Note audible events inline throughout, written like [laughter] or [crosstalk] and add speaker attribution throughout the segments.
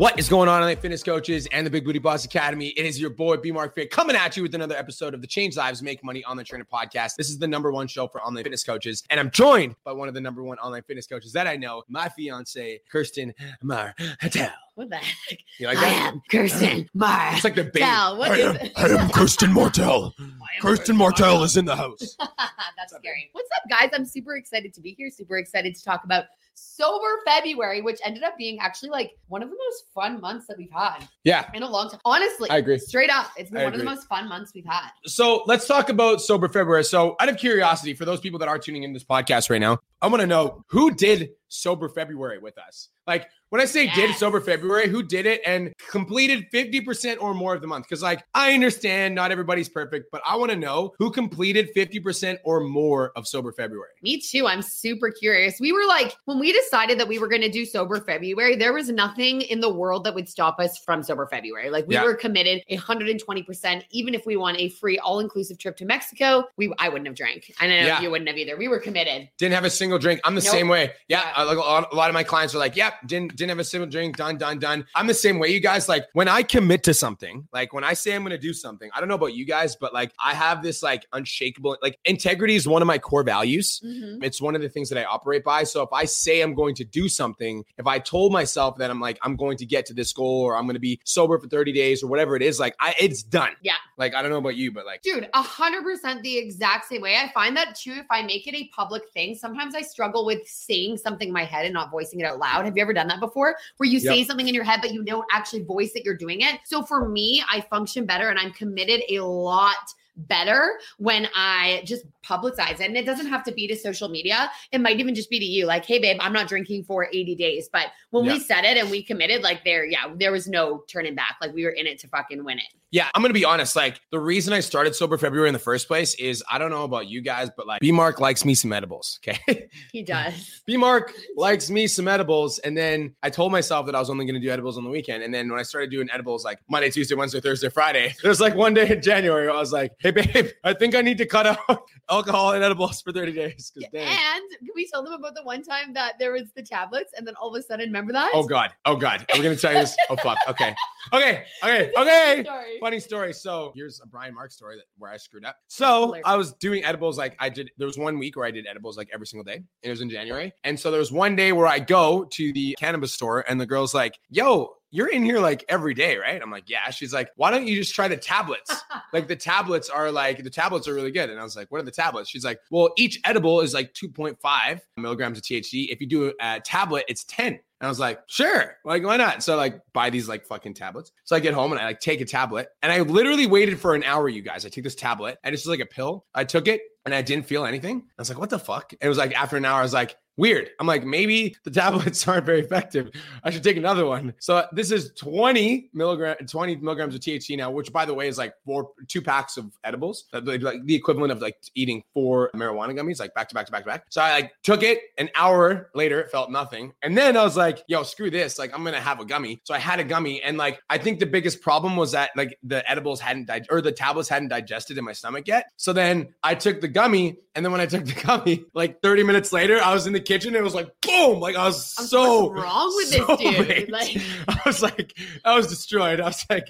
Speaker 1: What is going on, online fitness coaches and the Big Booty Boss Academy? It is your boy B Mark Fit coming at you with another episode of the Change Lives Make Money Online Trainer podcast. This is the number one show for online fitness coaches, and I'm joined by one of the number one online fitness coaches that I know, my fiance Kirsten Martel.
Speaker 2: What the heck?
Speaker 1: You like
Speaker 2: I
Speaker 1: that?
Speaker 2: am Kirsten Martel.
Speaker 1: It's like the baby.
Speaker 2: What
Speaker 1: I am? I am Kirsten Martel. [laughs] Kirsten Martel is in the house. [laughs]
Speaker 2: That's scary. What's up, guys? I'm super excited to be here. Super excited to talk about Sober February, which ended up being actually like one of the most fun months that we've had
Speaker 1: Yeah.
Speaker 2: in a long time. Honestly,
Speaker 1: I agree.
Speaker 2: Straight up, it's been
Speaker 1: I
Speaker 2: one of the most fun months we've had.
Speaker 1: So let's talk about Sober February. So, out of curiosity, for those people that are tuning in this podcast right now, I want to know who did Sober February with us. Like when I say did
Speaker 2: Yes.
Speaker 1: Sober February, who did it and completed 50% or more of the month? Because, like, I understand not everybody's perfect, but I want to know who completed 50% or more of Sober February.
Speaker 2: Me too. I'm super curious. We were like, when we decided that we were going to do Sober February, there was nothing in the world that would stop us from Sober February. Like we
Speaker 1: Yeah.
Speaker 2: were committed 120%. Even if we want a free all-inclusive trip to Mexico, we I wouldn't have drank. I know
Speaker 1: Yeah.
Speaker 2: you wouldn't have either. We were committed.
Speaker 1: Didn't have a single drink. I'm the
Speaker 2: Nope.
Speaker 1: same way. Yeah,
Speaker 2: Yeah.
Speaker 1: A lot, a lot of my clients are like, "Yep, didn't didn't have a single drink. Done, done, done." I'm the same way. You guys, like when I commit to something, like when I say I'm going to do something. I don't know about you guys, but like I have this like unshakable, like integrity is one of my core values.
Speaker 2: Mhm.
Speaker 1: It's one of the things that I operate by. So if I say I'm going to do something, if I told myself that I'm like I'm going to get to this goal or I'm going to be sober for 30 days or whatever it is, like I it's done.
Speaker 2: Yeah.
Speaker 1: Like I don't know about you, but like
Speaker 2: Dude, a hundred percent the exact same way. I find that too. If I make it a public thing, sometimes I struggle with saying something in my head and not voicing it out loud. Have you ever done that before? Where you say something in your head, but you don't actually voice that you're doing it. So for me, I function better and I'm committed a lot better when I just publicize it. And it doesn't have to be to social media. It might even just be to you, like, hey, babe, I'm not drinking for 80 days. But when
Speaker 1: Yeah.
Speaker 2: we said it and we committed, like there, yeah, there was no turning back. Like we were in it to fucking win it.
Speaker 1: Yeah, I'm gonna be honest. Like the reason I started sober February in the first place is I don't know about you guys, but like B Mark likes me some edibles. Okay,
Speaker 2: He does. [laughs]
Speaker 1: B Mark likes me some edibles, and then I told myself that I was only gonna do edibles on the weekend. And then when I started doing edibles, like Monday, Tuesday, Wednesday, Thursday, Friday, [laughs] there's like one day in January where I was like, "Hey, babe, I think I need to cut out [laughs] alcohol and edibles for 30 days."
Speaker 2: And can we tell them about the one time that there was the tablets and then all of a sudden, remember that?
Speaker 1: Oh God, oh God, are we gonna tell you this? Oh fuck. Okay, okay, okay, okay.
Speaker 2: Sorry.
Speaker 1: funny story. So here's a Brian Mark story that where I screwed up. So I was doing edibles like I did. There was one week where I did edibles like every single day. and It was in January, and so there was one day where I go to the cannabis store, and the girl's like, "Yo." You're in here like every day, right? I'm like, yeah. She's like, why don't you just try the tablets? [laughs] like the tablets are like the tablets are really good. And I was like, what are the tablets? She's like, well, each edible is like 2.5 milligrams of THC. If you do a tablet, it's 10. And I was like, sure, like why not? So I like buy these like fucking tablets. So I get home and I like take a tablet, and I literally waited for an hour. You guys, I take this tablet, and it's just like a pill. I took it, and I didn't feel anything. I was like, what the fuck? It was like after an hour, I was like, weird. I'm like, maybe the [laughs] tablets aren't very effective. I should take another one. So this is 20 milligram, 20 milligrams of THC now, which by the way is like four, two packs of edibles, like the equivalent of like eating four marijuana gummies, like back to back to back to back. So I like took it an hour later, it felt nothing. And then I was like, yo, screw this. Like I'm going to have a gummy. So I had a gummy. And like, I think the biggest problem was that like the edibles hadn't, dig- or the tablets hadn't digested in my stomach yet. So then I took the gummy. And then when I took the [laughs] gummy, like 30 minutes later, I was in the kitchen. It was like, boom. Like I was
Speaker 2: I'm
Speaker 1: so
Speaker 2: what's wrong with
Speaker 1: so
Speaker 2: this dude?
Speaker 1: baked. [laughs]
Speaker 2: Like, [laughs]
Speaker 1: I was like, I was destroyed. I was like,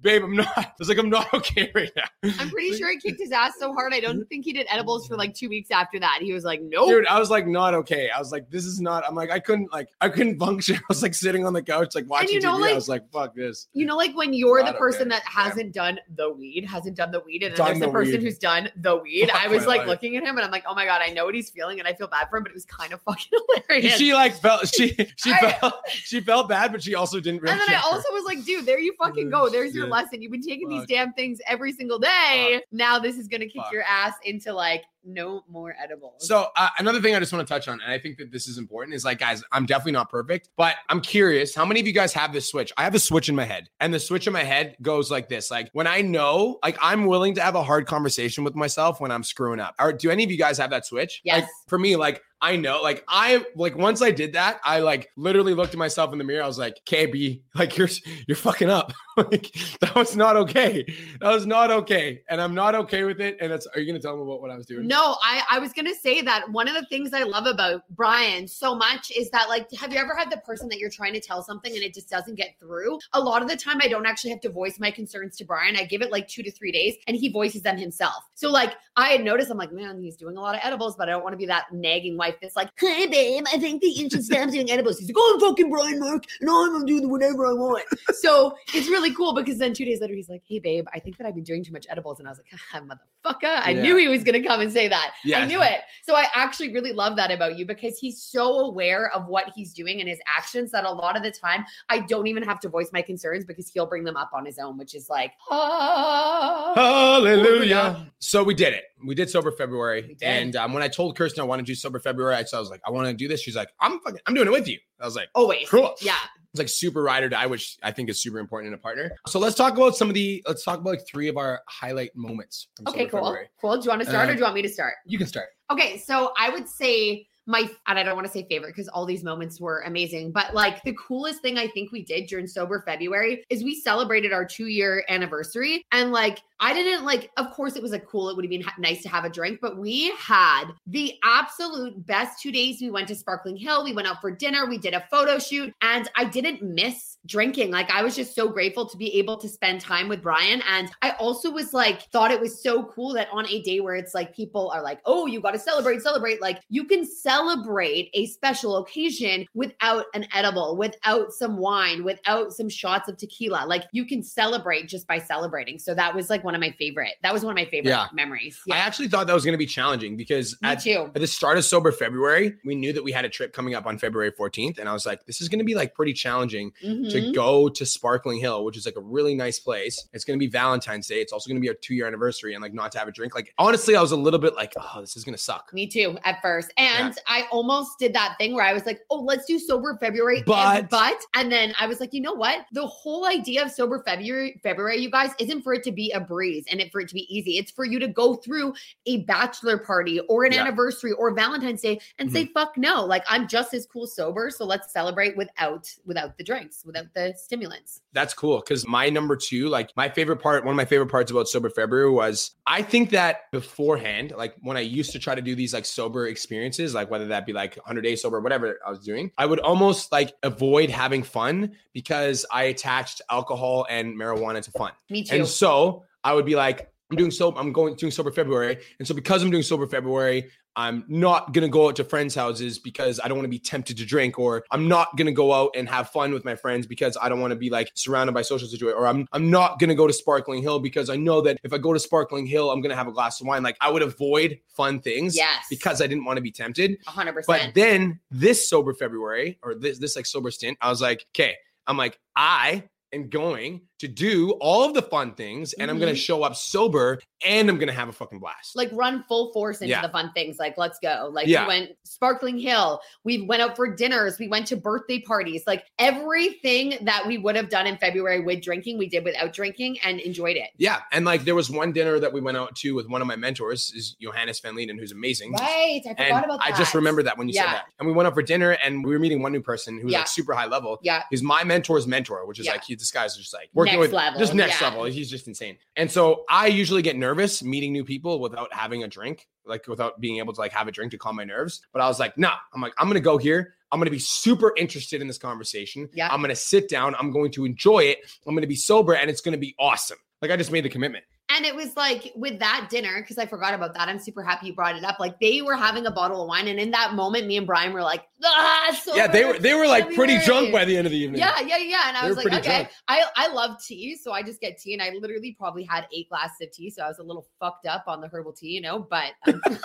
Speaker 1: babe, I'm not. I was like, I'm not okay right now.
Speaker 2: I'm pretty sure he kicked his ass so hard. I don't mm-hmm. think he did edibles for like two weeks after that. He was like, nope.
Speaker 1: Dude, I was like, not okay. I was like, this is not. I'm like, I couldn't like, I couldn't [laughs] function. I was like sitting on the couch, like watching
Speaker 2: you know,
Speaker 1: TV.
Speaker 2: like-
Speaker 1: I was like, fuck this.
Speaker 2: You know, like when you're the person
Speaker 1: okay.
Speaker 2: that hasn't done the weed, hasn't done the weed, and then
Speaker 1: Done
Speaker 2: there's the,
Speaker 1: the
Speaker 2: person
Speaker 1: weed.
Speaker 2: who's done the weed.
Speaker 1: Fuck
Speaker 2: I was like
Speaker 1: life.
Speaker 2: looking at him and I'm like, oh my God, I know what he's feeling and I feel bad for him, but it was kind of fucking [laughs] hilarious.
Speaker 1: She like felt she she
Speaker 2: I-
Speaker 1: felt she felt bad, but she also didn't really.
Speaker 2: and then I also was like, dude, there you fucking go. There's your lesson. You've been taking these damn things every single day. Now this is gonna kick
Speaker 1: Fuck.
Speaker 2: your ass into like no more edibles.
Speaker 1: So uh, another thing I just want to touch on, and I think that this is important, is like, guys, I'm definitely not perfect, but I'm curious. How many of you guys have this switch? I have a switch in my head, and the switch in my head goes like this: like when I know, like I'm willing to have a hard conversation with myself when I'm screwing up. Or do any of you guys have that switch?
Speaker 2: Yes.
Speaker 1: Like, for me, like I know, like I like once I did that, I like literally looked at myself in the mirror. I was like, KB, like you're you're fucking up. [laughs] like that was not okay. That was not okay, and I'm not okay with it. And that's are you gonna tell me about what I was doing?
Speaker 2: No, I, I was gonna say that one of the things I love about Brian so much is that like have you ever had the person that you're trying to tell something and it just doesn't get through? A lot of the time I don't actually have to voice my concerns to Brian. I give it like two to three days and he voices them himself. So like I had noticed I'm like, man, he's doing a lot of edibles, but I don't want to be that nagging wife that's like, hey babe, I think that you should stop doing edibles. He's like, oh I'm fucking Brian Mark and I'm gonna do whatever I want. So it's really cool because then two days later he's like, hey babe, I think that I've been doing too much edibles. And I was like, ah, motherfucker, I
Speaker 1: Yeah.
Speaker 2: knew he was gonna come and say that.
Speaker 1: Yeah.
Speaker 2: I knew it. So I actually really love that about you because he's so aware of what he's doing and his actions that a lot of the time I don't even have to voice my concerns because he'll bring them up on his own, which is like, ah.
Speaker 1: Hallelujah. So we did it. We did sober February. And um, when I told Kirsten I want to do sober February, I, so I was like, I want to do this. She's like, I'm fucking, I'm doing it with you. I was like,
Speaker 2: always.
Speaker 1: cool.
Speaker 2: Yeah.
Speaker 1: It's like super ride or die, which I think is super important in a partner. So let's talk about some of the, let's talk about like three of our highlight moments. From
Speaker 2: Okay,
Speaker 1: Sober
Speaker 2: cool.
Speaker 1: February.
Speaker 2: Cool. Do you want to start or
Speaker 1: Uh,
Speaker 2: do you want me to start?
Speaker 1: You can start.
Speaker 2: Okay, so I would say my and I don't want to say favorite because all these moments were amazing, but like the coolest thing I think we did during sober February is we celebrated our 2 year anniversary and like I didn't like of course it was like cool it would have been nice to have a drink, but we had the absolute best 2 days we went to Sparkling Hill, we went out for dinner, we did a photo shoot and I didn't miss drinking. Like I was just so grateful to be able to spend time with Brian and I also was like thought it was so cool that on a day where it's like people are like, "Oh, you got to celebrate, celebrate." Like you can a special occasion without an edible, without some wine, without some shots of tequila. Like you can celebrate just by celebrating. So that was like one of my favorite. That was one of my favorite
Speaker 1: Yeah.
Speaker 2: memories.
Speaker 1: I actually thought that was going to be challenging because
Speaker 2: Me
Speaker 1: at,
Speaker 2: too.
Speaker 1: at the start of sober February, we knew that we had a trip coming up on February 14th. And I was like, this is going to be like pretty challenging to
Speaker 2: Mhm.
Speaker 1: go to Sparkling Hill, which is like a really nice place. It's going to be Valentine's Day. It's also going to be our two year anniversary and like not to have a drink. Like, honestly, I was a little bit like, oh, this is going to suck.
Speaker 2: Me too, at first. And I almost did that thing where I was like, oh, let's do sober February. and-
Speaker 1: But-
Speaker 2: but and then I was like, you know what? The whole idea of sober February, February, you guys, isn't for it to be a breeze and it for it to be easy. It's for you to go through a bachelor party or an
Speaker 1: Yeah. Mm-hmm.
Speaker 2: anniversary or Valentine's Day and say, fuck no. Like I'm just as cool sober. So let's celebrate without without the drinks, without the stimulants.
Speaker 1: That's cool. Cause my number two, like my favorite part, one of my favorite parts about Sober February was I think that beforehand, like when I used to try to do these like sober experiences, like whether that be like 100 days sober, or whatever I was doing, I would almost like avoid having fun because I attached alcohol and marijuana to fun.
Speaker 2: Me too.
Speaker 1: And so I would be like, I'm doing sober, I'm going doing sober February. And so because I'm doing sober February, I'm not gonna go out to friends' houses because I don't want to be tempted to drink, or I'm not gonna go out and have fun with my friends because I don't want to be like surrounded by social situation, or I'm I'm not gonna go to Sparkling Hill because I know that if I go to Sparkling Hill, I'm gonna have a glass of wine. Like I would avoid fun things
Speaker 2: yes.
Speaker 1: because I didn't want to be tempted. 100.
Speaker 2: percent But
Speaker 1: then this sober February or this this like sober stint, I was like, okay, I'm like, I am going to do all of the fun things and I'm gonna
Speaker 2: Mhm.
Speaker 1: show up sober and I'm gonna have a fucking blast.
Speaker 2: like run full force into
Speaker 1: Yeah.
Speaker 2: the fun things. Like, let's go. Like
Speaker 1: Yeah.
Speaker 2: we went sparkling hill. We went out for dinners. We went to birthday parties. Like everything that we would have done in February with drinking, we did without drinking and enjoyed it.
Speaker 1: yeah. And like there was one dinner that we went out to with one of my mentors, is Johannes Van Linden, who's amazing.
Speaker 2: Right. I forgot
Speaker 1: And
Speaker 2: about that.
Speaker 1: I just remember that when you
Speaker 2: Yeah.
Speaker 1: said that. And we went out for dinner and we were meeting one new person who was like super high level.
Speaker 2: Yeah.
Speaker 1: He's my mentor's mentor, which is like he this guy's just like working
Speaker 2: Next
Speaker 1: with
Speaker 2: level,
Speaker 1: just next
Speaker 2: yeah.
Speaker 1: level. He's just insane. And so I usually get nervous meeting new people without having a drink, like without being able to like have a drink to calm my nerves. But I was like, nah, I'm like, I'm gonna go here. I'm gonna be super interested in this conversation.
Speaker 2: Yeah.
Speaker 1: I'm gonna sit down. I'm going to enjoy it. I'm gonna be sober and it's gonna be awesome. Like I just made the commitment.
Speaker 2: And it was like with that dinner, because I forgot about that. I'm super happy you brought it up. Like they were having a bottle of wine, and in that moment, me and Brian were like, ah, so
Speaker 1: yeah, they were they were like pretty drunk by the end of the evening.
Speaker 2: Yeah, yeah, yeah. And I
Speaker 1: They
Speaker 2: was like, okay,
Speaker 1: drunk.
Speaker 2: I, I love tea. So I just get tea. And I literally probably had eight glasses of tea. So I was a little fucked up on the herbal tea, you know, but um, [laughs]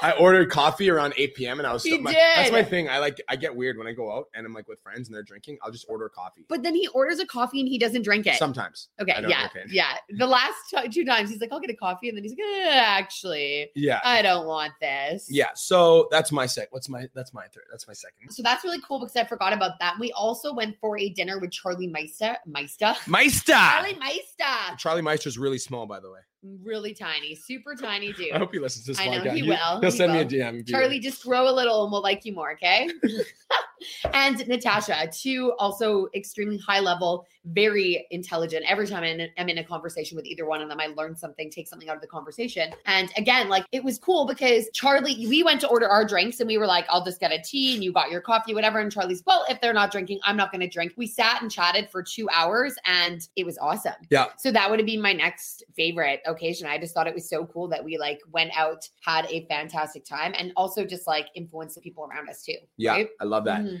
Speaker 1: I ordered coffee around 8 p.m. and I was
Speaker 2: He
Speaker 1: my, that's my thing. I like I get weird when I go out and I'm like with friends and they're drinking. I'll just order coffee.
Speaker 2: But then he orders a coffee and he doesn't drink it.
Speaker 1: Sometimes.
Speaker 2: okay, yeah, yeah. The last t- two times he's like, "I'll get a coffee," and then he's like, eh, "Actually,
Speaker 1: Yeah.
Speaker 2: I don't want this."
Speaker 1: Yeah. So that's my sec. What's my that's my third. That's my second.
Speaker 2: So that's really cool because I forgot about that. We also went for a dinner with Charlie Meister. Meister.
Speaker 1: Meister.
Speaker 2: Charlie Meister.
Speaker 1: Charlie Meister's really small, by the way.
Speaker 2: Really tiny, super tiny [laughs] dude.
Speaker 1: I hope he listens to this
Speaker 2: I know,
Speaker 1: podcast.
Speaker 2: he will,
Speaker 1: He'll
Speaker 2: he
Speaker 1: send me a. DM.
Speaker 2: Charlie, just grow a little and we'll like you more, okay? [laughs] [laughs] and Natasha, two also extremely high level, very intelligent. Every time I'm in, I'm in a conversation with either one of them, I learn something, take something out of the conversation. And again, like it was cool because Charlie, we went to order our drinks and we were like, I'll just get a tea and you got your coffee, whatever. And Charlie's, well, if they're not drinking, I'm not going to drink. We sat and chatted for two hours and it was awesome.
Speaker 1: Yeah.
Speaker 2: So that would have been my next favorite occasion. I just thought it was so cool that we like went out, had a fantastic time, and also just like influenced the people around us too.
Speaker 1: Yeah,
Speaker 2: right?
Speaker 1: I love that.
Speaker 2: Mhm.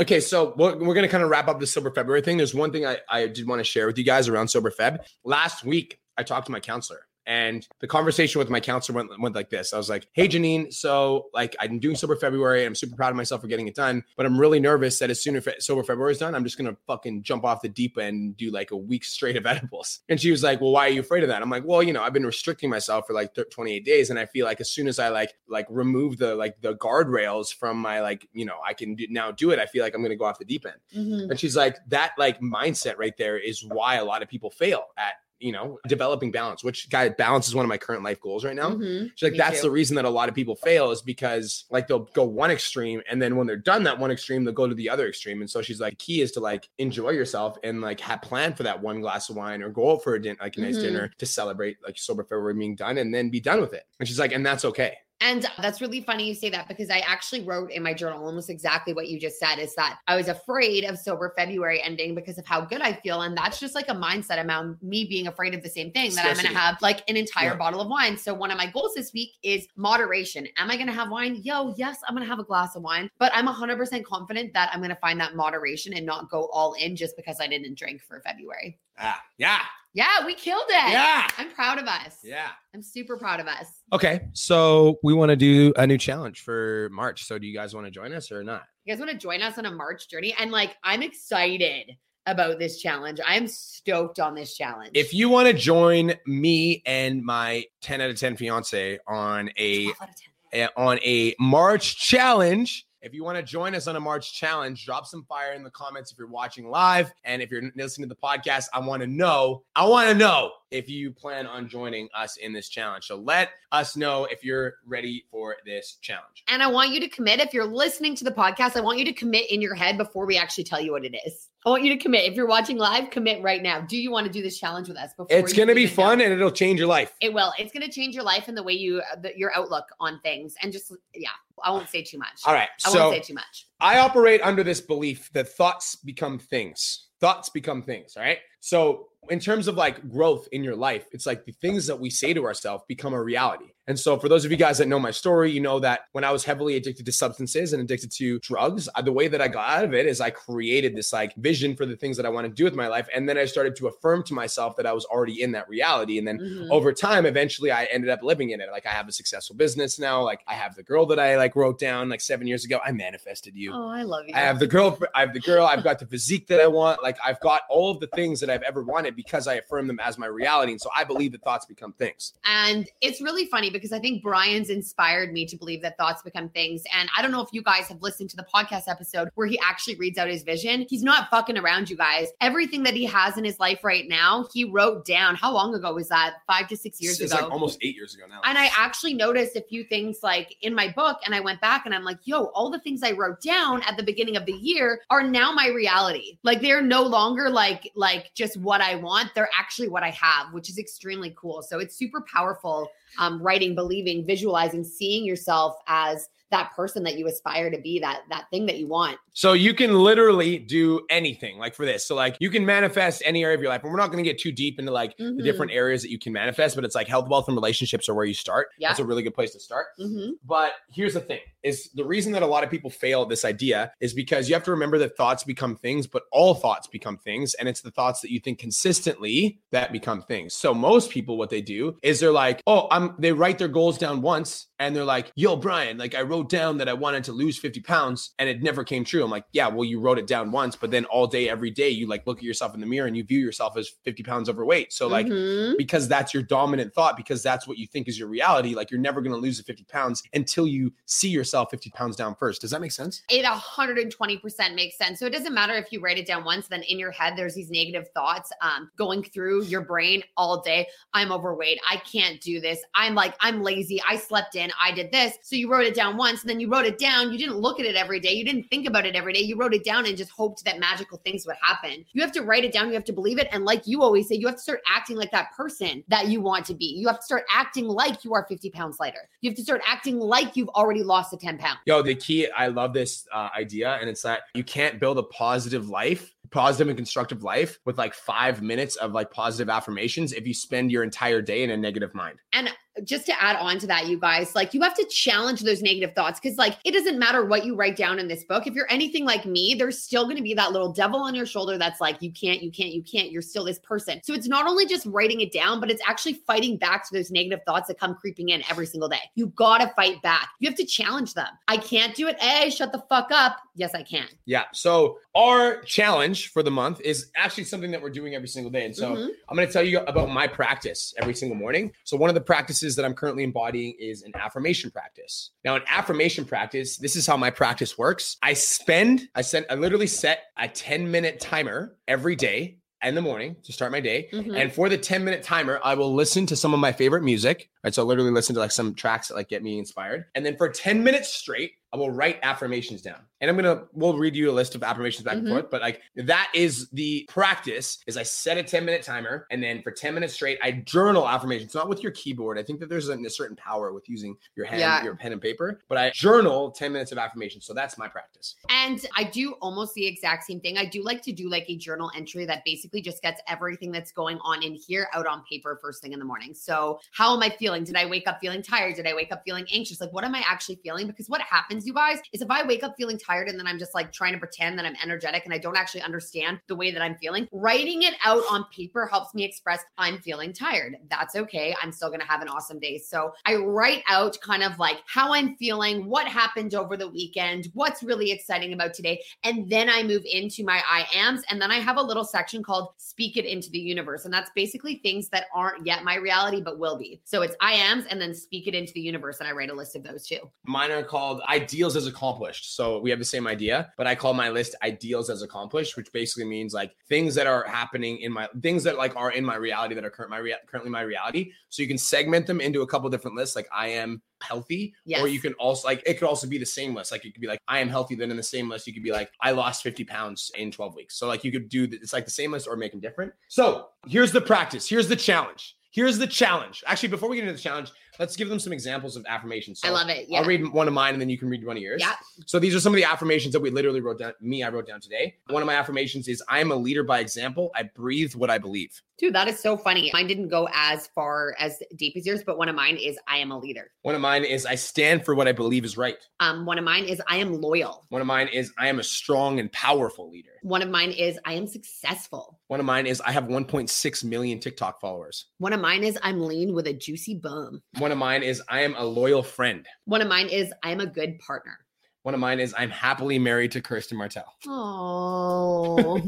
Speaker 1: Okay, so we're, we're going to kind of wrap up the Sober February thing. There's one thing I, I did want to share with you guys around Sober Feb. Last week, I talked to my counselor. And the conversation with my counselor went, went like this. I was like, hey, Janine, so like I'm doing Sober February. I'm super proud of myself for getting it done. But I'm really nervous that as soon as Sober February is done, I'm just going to fucking jump off the deep end and do like a week straight of [laughs] edibles. And she was like, well, why are you afraid of that? I'm like, well, you know, I've been restricting myself for like thir- 28 days. And I feel like as soon as I like, like remove the, like the guardrails from my, like, you know, I can do, now do it. I feel like I'm going to go off the deep end.
Speaker 2: Mhm.
Speaker 1: And she's like, that like mindset right there is why a lot of people fail at, you know, developing balance, which guy balance is one of my current life goals right now.
Speaker 2: Mhm.
Speaker 1: She's like,
Speaker 2: Me
Speaker 1: that's
Speaker 2: too.
Speaker 1: the reason that a lot of people fail is because like they'll go one extreme and then when they're done that one extreme, they'll go to the other extreme. And so she's like, key is to like enjoy yourself and like have plan for that one glass of wine or go out for a din- like a nice
Speaker 2: Mhm.
Speaker 1: dinner to celebrate like sober February being done and then be done with it. And she's like, and that's okay.
Speaker 2: And that's really funny you say that because I actually wrote in my journal almost exactly what you just said is that I was afraid of sober February ending because of how good I feel. And that's just like a mindset around me being afraid of the same thing that I'm going to have like an entire
Speaker 1: Yeah.
Speaker 2: bottle of wine. So one of my goals this week is moderation. Am I going to have wine? Yo, yes, I'm going to have a glass of wine, but I'm 100% confident that I'm going to find that moderation and not go all in just because I didn't drink for February.
Speaker 1: Ah, yeah.
Speaker 2: Yeah, we killed it.
Speaker 1: Yeah.
Speaker 2: I'm proud of us.
Speaker 1: Yeah.
Speaker 2: I'm super proud of us.
Speaker 1: Okay. So we want to do a new challenge for March. So do you guys want to join us or not?
Speaker 2: You guys want to join us on a March journey? And like, I'm excited about this challenge. I'm stoked on this challenge.
Speaker 1: If you want to join me and my 10 out of 10 fiance on a
Speaker 2: 12 10.
Speaker 1: eh, on a March challenge, if you want to join us on a March challenge, drop some fire in the comments if you're watching live. And if you're listening to the podcast, I want to know, I want to know if you plan on joining us in this challenge. So let us know if you're ready for this challenge.
Speaker 2: And I want you to commit. If you're listening to the podcast, I want you to commit in your head before we actually tell you what it is. I want you to commit. If you're watching live, commit right now. Do you want to do this challenge with us? Before
Speaker 1: It's going to be
Speaker 2: even know?
Speaker 1: fun and it'll change your life.
Speaker 2: It will. It's going to change your life and the way you, uh, the, your outlook on things. And just, yeah, I won't say too much.
Speaker 1: All right.
Speaker 2: I
Speaker 1: So
Speaker 2: won't say too much.
Speaker 1: I operate under this belief that thoughts become things. Thoughts become things. All right. So, in terms of like growth in your life, it's like the things that we say to ourselves become a reality. And so, for those of you guys that know my story, you know that when I was heavily addicted to substances and addicted to drugs, I- the way that I got out of it is I created this like vision for the things that I want to do with my life. And then I started to affirm to myself that I was already in that reality. And then
Speaker 2: Mhm.
Speaker 1: over time eventually i ended up living in it like i have a successful business now like i have the girl that i like wrote down like seven years ago i manifested you
Speaker 2: Oh, I love you.
Speaker 1: i have the girl i have the girl i've got the physique that i want like i've got all of the things that i've ever wanted because i affirm them as my reality and so i believe that thoughts become things
Speaker 2: And it's really funny because I think Brian's inspired me to believe that thoughts become things. And I don't know if you guys have listened to the podcast episode where he actually reads out his vision. He's not fucking around, you guys. Everything that he has in his life right now, he wrote down. How long ago was that? Five to six years
Speaker 1: it's
Speaker 2: ago.
Speaker 1: like almost eight years ago now.
Speaker 2: And I actually noticed a few things like in my book, and I went back and I'm like, yo, all the things I wrote down at the beginning of the year are now my reality. Like they're no longer like like just what I want. They're actually what I have, which is extremely cool. So it's super powerful um, writing, believing, visualizing, seeing yourself as that person that you aspire to be, that that thing that you want.
Speaker 1: So you can literally do anything like for this. So like you can manifest any area of your life. And we're not going to get too deep into like
Speaker 2: Mhm.
Speaker 1: the different areas that you can manifest, but it's like health, wealth, and relationships are where you start.
Speaker 2: Yeah.
Speaker 1: That's a really good place to start.
Speaker 2: Mhm.
Speaker 1: But here's the thing is the reason that a lot of people fail at this idea is because you have to remember that thoughts become things, but all thoughts become things. And it's the thoughts that you think consistently that become things. So most people, what they do is they're like, oh, I'm they write their goals down once and they're like, yo, Brian, like I wrote down that I wanted to lose 50 pounds and it never came true. I'm like, yeah, well, you wrote it down once, but then all day, every day, you like look at yourself in the mirror and you view yourself as 50 pounds overweight. So like
Speaker 2: Mhm.
Speaker 1: because that's your dominant thought, because that's what you think is your reality. Like you're never going to lose the 50 pounds until you see yourself 50 pounds down first. Does that make sense?
Speaker 2: it 120% makes sense. So it doesn't matter if you write it down once, then in your head, there's these negative thoughts um, going through your brain all day. I'm overweight. I can't do this. I'm like, I'm lazy. I slept in. I did this. So you wrote it down once, and then you wrote it down. You didn't look at it every day. You didn't think about it every day. You wrote it down and just hoped that magical things would happen. You have to write it down. You have to believe it. And like you always say, you have to start acting like that person that you want to be. You have to start acting like you are 50 pounds lighter. You have to start acting like you've already lost the 10 pounds.
Speaker 1: Yo, the key, I love this uh, idea. And it's that you can't build a positive life, positive and constructive life with like five minutes of like positive affirmations if you spend your entire day in a negative mind.
Speaker 2: And just to add on to that, you guys, like you have to challenge those negative thoughts because, like, it doesn't matter what you write down in this book. If you're anything like me, there's still going to be that little devil on your shoulder that's like, you can't, you can't, you can't. You're still this person. So it's not only just writing it down, but it's actually fighting back to those negative thoughts that come creeping in every single day. You got to fight back. You have to challenge them. I can't do it. Hey, shut the fuck up. Yes, I can.
Speaker 1: Yeah. So our challenge for the month is actually something that we're doing every single day. And so
Speaker 2: Mhm.
Speaker 1: I'm going to tell you about my practice every single morning. So one of the practices that I'm currently embodying is an affirmation practice. Now, an affirmation practice, this is how my practice works. I spend, I sent, I literally set a 10 minute timer every day in the morning to start my day.
Speaker 2: Mhm.
Speaker 1: And for the 10 minute timer, I will listen to some of my favorite music. Right. So I literally listen to like some tracks that like get me inspired. And then for 10 minutes straight, I will write affirmations down. And I'm gonna we'll read you a list of affirmations back and
Speaker 2: Mhm.
Speaker 1: forth. But like that is the practice is I set a 10 minute timer and then for 10 minutes straight, I journal affirmations, not with your keyboard. I think that there's a, a certain power with using your hand,
Speaker 2: Yeah.
Speaker 1: your pen and paper, but I journal 10 minutes of affirmations. So that's my practice.
Speaker 2: And I do almost the exact same thing. I do like to do like a journal entry that basically just gets everything that's going on in here out on paper first thing in the morning. So, how am I feeling? Did I wake up feeling tired? Did I wake up feeling anxious? Like, what am I actually feeling? Because what happens, you guys, is if I wake up feeling tired and then I'm just like trying to pretend that I'm energetic and I don't actually understand the way that I'm feeling, writing it out on paper helps me express I'm feeling tired. That's okay. I'm still going to have an awesome day. So, I write out kind of like how I'm feeling, what happened over the weekend, what's really exciting about today. And then I move into my I ams. And then I have a little section called Speak It into the Universe. And that's basically things that aren't yet my reality, but will be. So it's I ams and then Speak It into the Universe. And I write a list of those too.
Speaker 1: Mine are called ideals as accomplished. So we have the same idea, but I call my list ideals as accomplished, which basically means like things that are happening in my things that like are in my reality that are current my rea- currently my reality. So you can segment them into a couple different lists. Like I am healthy,
Speaker 2: Yes.
Speaker 1: or you can also like it could also be the same list. Like it could be like I am healthy. Then in the same list, you could be like I lost 50 pounds in 12 weeks. So like you could do it's like the same list or make them different. So here's the practice. Here's the challenge. Here's the challenge. Actually, before we get into the challenge, let's give them some examples of affirmations. So
Speaker 2: I love it. Yeah.
Speaker 1: I'll read one of mine and then you can read one of yours.
Speaker 2: Yeah.
Speaker 1: So these are some of the affirmations that we literally wrote down. Me, I wrote down today. One of my affirmations is I am a leader by example. I breathe what I believe.
Speaker 2: Dude, that is so funny. Mine didn't go as far as deep as yours, but one of mine is I am a leader.
Speaker 1: One of mine is I stand for what I believe is right.
Speaker 2: Um, one of mine is I am loyal.
Speaker 1: One of mine is I am a strong and powerful leader.
Speaker 2: One of mine is I am successful.
Speaker 1: One of mine is I have 1.6 million TikTok followers.
Speaker 2: One of mine is I'm lean with a juicy bum.
Speaker 1: One of mine is I am a loyal friend.
Speaker 2: One of mine is I am a good partner.
Speaker 1: One of mine is I'm happily married to Kirsten Martell.
Speaker 2: Oh,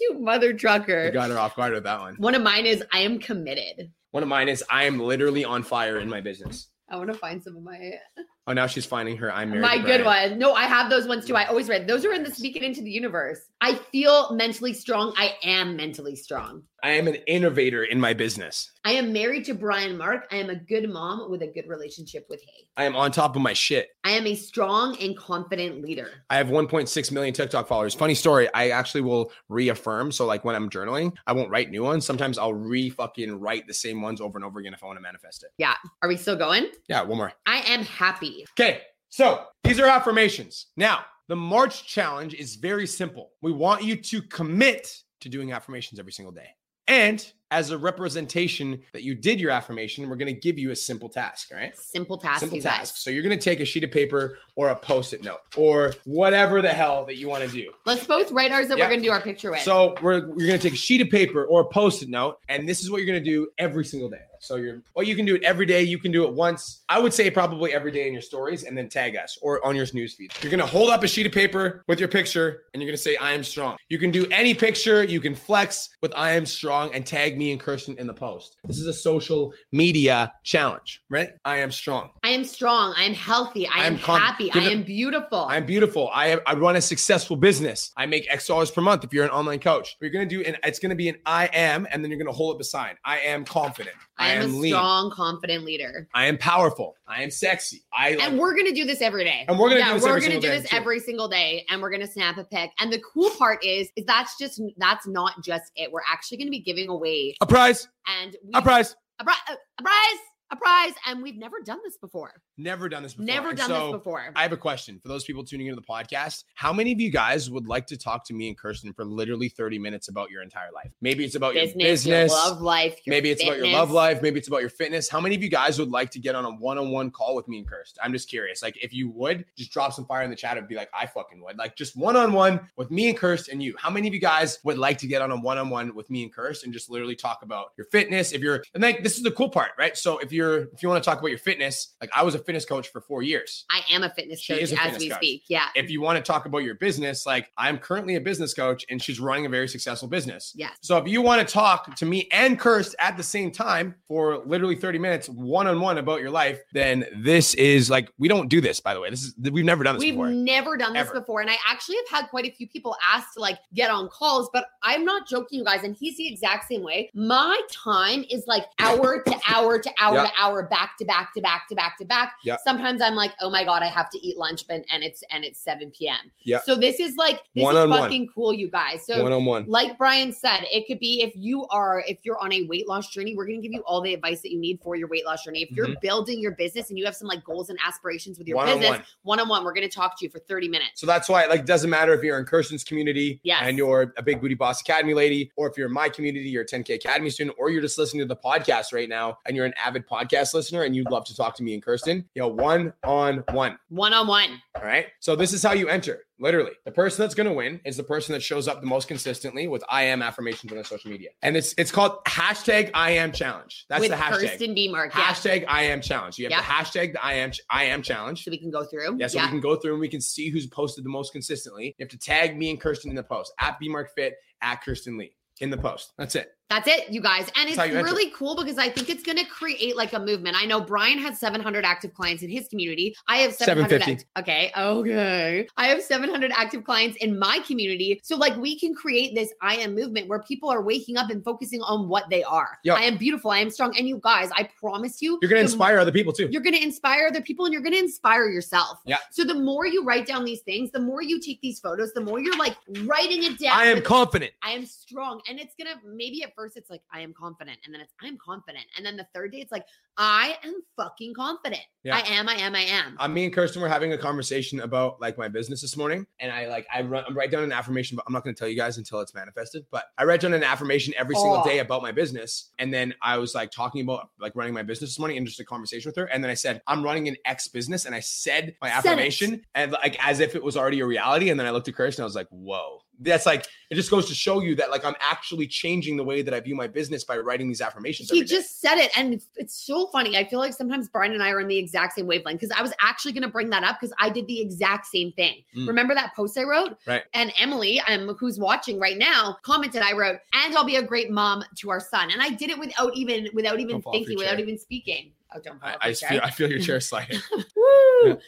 Speaker 2: you mother trucker.
Speaker 1: got her off guard with that one.
Speaker 2: One of mine is I am committed.
Speaker 1: One of mine is I am literally on fire in my business.
Speaker 2: I want to find some of my
Speaker 1: Oh, now she's finding her. I'm married.
Speaker 2: my good one. No, I have those ones too. I always read those are in the Speak It Into the Universe. I feel mentally strong. I am mentally strong.
Speaker 1: I am an innovator in my business.
Speaker 2: I am married to Brian Mark. I am a good mom with a good relationship with Hay.
Speaker 1: I am on top of my shit.
Speaker 2: I am a strong and confident leader.
Speaker 1: I have 1.6 million TikTok followers. Funny story. I actually will reaffirm. So, like when I'm journaling, I won't write new ones. Sometimes I'll re fucking write the same ones over and over again if I want to manifest it. Yeah.
Speaker 2: Are we still going?
Speaker 1: Yeah, one more.
Speaker 2: I am happy.
Speaker 1: Okay, so these are affirmations. Now, the March challenge is very simple. We want you to commit to doing affirmations every single day. And as a representation that you did your affirmation, we're going to give you a simple task, right?
Speaker 2: Simple task,
Speaker 1: simple task.
Speaker 2: guys.
Speaker 1: So you're going to take a sheet of paper or a post-it note or whatever the hell that you want to do.
Speaker 2: Let's both write ours that
Speaker 1: Yeah.
Speaker 2: we're gonna do our picture with.
Speaker 1: So we're you're gonna take a sheet of paper or a post-it note, and this is what you're gonna do every single day. So you're well, you can do it every day. You can do it once. I would say probably every day in your stories, and then tag us or on your newsfeed. You're gonna hold up a sheet of paper with your picture, and you're gonna say, "I am strong." You can do any picture. You can flex with "I am strong" and tag me and Kirsten in the post. This is a social media challenge, right? I am strong.
Speaker 2: I am strong. I am healthy. I am
Speaker 1: I'm con-
Speaker 2: happy. I am beautiful.
Speaker 1: I'm beautiful. I have, I run a successful business. I make X dollars per month. If you're an online coach, you're gonna do, and it's gonna be an I am, and then you're gonna hold a sign. I am confident.
Speaker 2: I am, a
Speaker 1: lean.
Speaker 2: strong, confident leader.
Speaker 1: I am powerful. I am sexy. I like,
Speaker 2: And we're gonna do this every day.
Speaker 1: And we're gonna do
Speaker 2: yeah,
Speaker 1: this
Speaker 2: we're
Speaker 1: every
Speaker 2: gonna do this
Speaker 1: too.
Speaker 2: every single day, and we're gonna snap a pic. And the cool part is, is that's just that's not just it. We're actually gonna be giving away,
Speaker 1: a prize.
Speaker 2: and we,
Speaker 1: A prize.
Speaker 2: a, pri- a prize, a prize, and we've never done this before.
Speaker 1: Never done this before.
Speaker 2: Never done
Speaker 1: so,
Speaker 2: this before.
Speaker 1: I have a question for those people tuning into the podcast. How many of you guys would like to talk to me and Kirsten for literally 30 minutes about your entire life? Maybe it's about
Speaker 2: business,
Speaker 1: your business.
Speaker 2: your love life. Your
Speaker 1: Maybe it's about your love life. Maybe it's about your fitness. How many of you guys would like to get on a one-on-one call with me and Kirsten? I'm just curious. Like, if you would, just drop some fire in the chat and be like, I fucking would. Like, just one-on-one with me and Kirsten and you. How many of you guys would like to get on a one-on-one with me and Kirsten and just literally talk about your fitness? If you're, and like, this is the cool part, right? So if you're, if you want to talk about your fitness, like I was a fitness coach for four years.
Speaker 2: I am a fitness
Speaker 1: She
Speaker 2: coach
Speaker 1: a
Speaker 2: as
Speaker 1: fitness
Speaker 2: we
Speaker 1: coach.
Speaker 2: speak. Yeah.
Speaker 1: If you want to talk about your business, like I'm currently a business coach and she's running a very successful business.
Speaker 2: Yes.
Speaker 1: So if you want to talk to me and Kirst at the same time for literally 30 minutes, one on one about your life, then this is like we don't do this. By the way, this is we've never done this
Speaker 2: We've
Speaker 1: before.
Speaker 2: never done this
Speaker 1: Ever.
Speaker 2: before. And I actually have had quite a few people ask to like get on calls, but I'm not joking, you guys. And he's the exact same way. My time is like hour to hour to hour
Speaker 1: Yeah.
Speaker 2: to hour, back to back to back to back to back.
Speaker 1: Yeah.
Speaker 2: Sometimes I'm like, oh my God, I have to eat lunch, but and it's and it's 7 p.m.
Speaker 1: Yeah.
Speaker 2: So this is like this
Speaker 1: One-on-one.
Speaker 2: is fucking cool, you guys. So
Speaker 1: One on one.
Speaker 2: like Brian said, it could be if you are if you're on a weight loss journey, we're going to give you all the advice that you need for your weight loss journey. If you're mm-hmm. building your business and you have some like goals and aspirations with your
Speaker 1: One on
Speaker 2: business,
Speaker 1: one.
Speaker 2: one on one, we're going to talk to you for 30 minutes.
Speaker 1: So that's why like it doesn't matter if you're in Kirsten's community
Speaker 2: Yes.
Speaker 1: and you're a big booty boss academy lady, or if you're in my community, you're a 10K Academy student, or you're just listening to the podcast right now and you're an avid podcast listener and you'd love to talk to me and Kirsten, you know, one on one.
Speaker 2: One on one.
Speaker 1: All right. So this is how you enter. Literally, the person that's going to win is the person that shows up the most consistently with I am affirmations on their social media, and it's it's called hashtag I am challenge. That's
Speaker 2: with
Speaker 1: the hashtag.
Speaker 2: Kirsten B. Mark. Yeah.
Speaker 1: Hashtag I am challenge. You have
Speaker 2: Yeah.
Speaker 1: the hashtag the I am I am challenge.
Speaker 2: So we can go through.
Speaker 1: Yeah, so we can go through and we can see who's posted the most consistently. You have to tag me and Kirsten in the post at B Mark Fit at Kirsten Lee in the post. That's it.
Speaker 2: That's it, you guys. And it's
Speaker 1: you enter.
Speaker 2: really cool because I think it's going to create like a movement. I know Brian has 700 active clients in his community. I have 700.
Speaker 1: 750.
Speaker 2: act- okay. Okay. I have 700 active clients in my community. So, like, we can create this I am movement where people are waking up and focusing on what they are.
Speaker 1: Yep.
Speaker 2: I am beautiful. I am strong. And you guys, I promise you,
Speaker 1: You're going to inspire other people too.
Speaker 2: You're going to inspire other people and you're going to inspire yourself.
Speaker 1: Yeah.
Speaker 2: So the more you write down these things, the more you take these photos, the more you're like writing it down.
Speaker 1: I am confident.
Speaker 2: I am strong. And it's going to maybe at first it's like, I am confident. And then it's, I'm confident. And then the third day it's like, I am fucking confident.
Speaker 1: Yeah.
Speaker 2: I am, I am, I am.
Speaker 1: Uh, me and Kirsten were having a conversation about like my business this morning, and I like I run, I write down an affirmation, but I'm not going to tell you guys until it's manifested. But I write down an affirmation every single
Speaker 2: Oh.
Speaker 1: day about my business, and then I was like talking about like running my business this morning, and just a conversation with her, and then I said I'm running an X business, and I said my
Speaker 2: Said it.
Speaker 1: affirmation, and like as if it was already a reality, and then I looked at Kirsten, and I was like, whoa. That's like it just goes to show you that like I'm actually changing the way that I view my business by writing these affirmations.
Speaker 2: He just said it, and it's, it's so funny. I feel like sometimes Brian and I are on the exact same wavelength because I was actually going to bring that up because I did the exact same thing.
Speaker 1: Mm.
Speaker 2: Remember that post I wrote?
Speaker 1: Right.
Speaker 2: And Emily, um, who's watching right now, commented. I wrote, "And I'll be a great mom to our son," and I did it without even without even
Speaker 1: Don't fall off your
Speaker 2: thinking, without even speaking. Oh, don't fall
Speaker 1: I, I feel I feel your chair [laughs] sliding.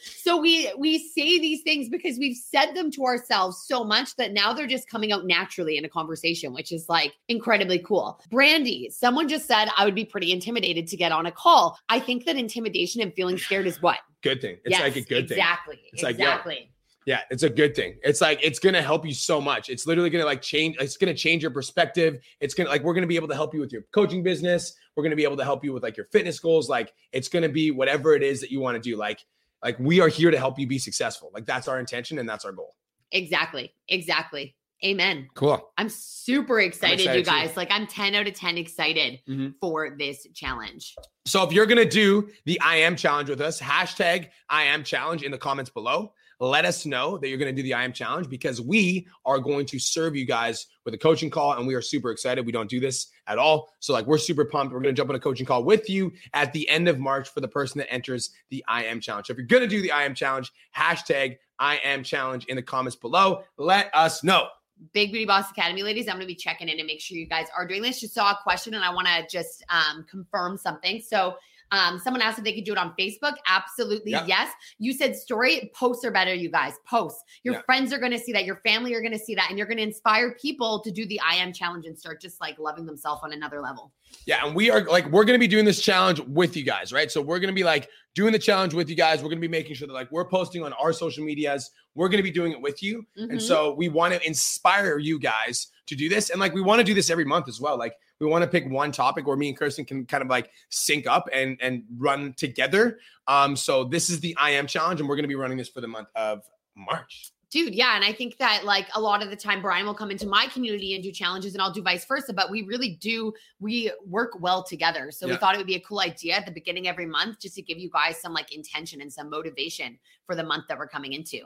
Speaker 2: So we we say these things because we've said them to ourselves so much that now they're just coming out naturally in a conversation, which is like incredibly cool. Brandy, someone just said I would be pretty intimidated to get on a call. I think that intimidation and feeling scared is what?
Speaker 1: Good thing. It's like a good thing.
Speaker 2: exactly,
Speaker 1: It's like, yo,
Speaker 2: exactly.
Speaker 1: Yeah, it's a good thing. It's like it's gonna help you so much. It's literally gonna like change. It's gonna change your perspective. It's gonna like we're gonna be able to help you with your coaching business. We're gonna be able to help you with like your fitness goals. Like it's gonna be whatever it is that you want to do. Like like we are here to help you be successful. Like that's our intention and that's our goal.
Speaker 2: exactly, exactly. Amen.
Speaker 1: Cool.
Speaker 2: I'm super excited,
Speaker 1: excited
Speaker 2: you
Speaker 1: too.
Speaker 2: guys. Like I'm 10 out of 10 excited
Speaker 1: Mhm.
Speaker 2: for this challenge.
Speaker 1: So if you're gonna do the I am challenge with us, hashtag I am challenge in the comments below. Let us know that you're gonna do the I am challenge because we are going to serve you guys with a coaching call, and we are super excited. We don't do this at all, so like we're super pumped. We're gonna jump on a coaching call with you at the end of March for the person that enters the I am challenge. So if you're gonna do the I am challenge, hashtag I am challenge in the comments below. Let us know.
Speaker 2: Big Booty Boss Academy ladies, I'm going to be checking in and make sure you guys are doing this. Just saw a question and I want to just um, confirm something. So, um, someone asked if they could do it on Facebook. Absolutely, yes. You said story posts are better, you guys. Posts. Your friends are going to see that. Your family are going to see that, and you're going to inspire people to do the I am challenge and start just like loving themselves on another level.
Speaker 1: Yeah, and we are like we're gonna be doing this challenge with you guys, right? So we're gonna be like doing the challenge with you guys. We're gonna be making sure that like we're posting on our social medias. We're gonna be doing it with you, and
Speaker 2: Mhm.
Speaker 1: so we want to inspire you guys to do this, and like we want to do this every month as well. Like we want to pick one topic where me and Kirsten can kind of like sync up and and run together. Um, so this is the I am challenge, and we're gonna be running this for the month of March.
Speaker 2: Dude, yeah. And I think that like a lot of the time, Brian will come into my community and do challenges and I'll do vice versa. But we really do, we work well together. So we thought it would be a cool idea at the beginning every month just to give you guys some like intention and some motivation for the month that we're coming into.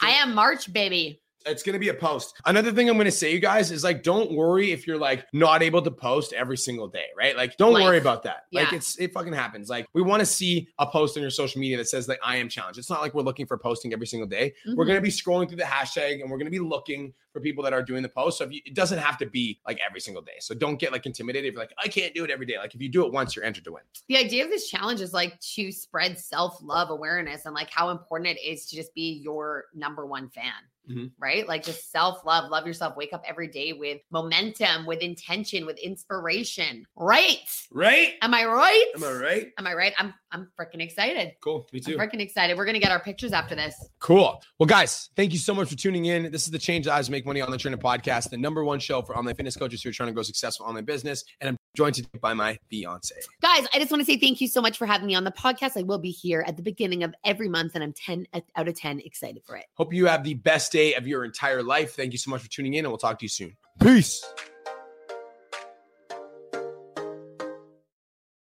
Speaker 2: I am March, baby.
Speaker 1: It's gonna be a post. Another thing I'm gonna say, you guys, is like, don't worry if you're like not able to post every single day, right? Like, don't
Speaker 2: Life.
Speaker 1: worry about that. Like, it's it fucking happens. Like, we want to see a post on your social media that says like I am challenged. It's not like we're looking for posting every single day. We're
Speaker 2: Mhm.
Speaker 1: gonna be scrolling through the hashtag and we're gonna be looking for people that are doing the post. So if you, it doesn't have to be like every single day. So don't get like intimidated if you're like, I can't do it every day. Like if you do it once, you're entered to win.
Speaker 2: The idea of this challenge is like to spread self love awareness and like how important it is to just be your number one fan.
Speaker 1: Mhm.
Speaker 2: Right? Like just self love, love yourself, wake up every day with momentum, with intention, with inspiration. Right?
Speaker 1: Right?
Speaker 2: Am I right?
Speaker 1: Am I right?
Speaker 2: Am I right? I'm I'm freaking excited.
Speaker 1: Cool. Me
Speaker 2: I'm
Speaker 1: too.
Speaker 2: freaking excited. We're gonna get our pictures after this.
Speaker 1: Cool. Well, guys, thank you so much for tuning in. This is the Change Lives Make Money Online Training Podcast, the number one show for online fitness coaches who are trying to grow successful online business. And I'm joined today by my fiance.
Speaker 2: Guys, I just want to say thank you so much for having me on the podcast. I will be here at the beginning of every month, and I'm 10 out of 10 excited for it.
Speaker 1: Hope you have the best day of your entire life. Thank you so much for tuning in, and we'll talk to you soon. Peace.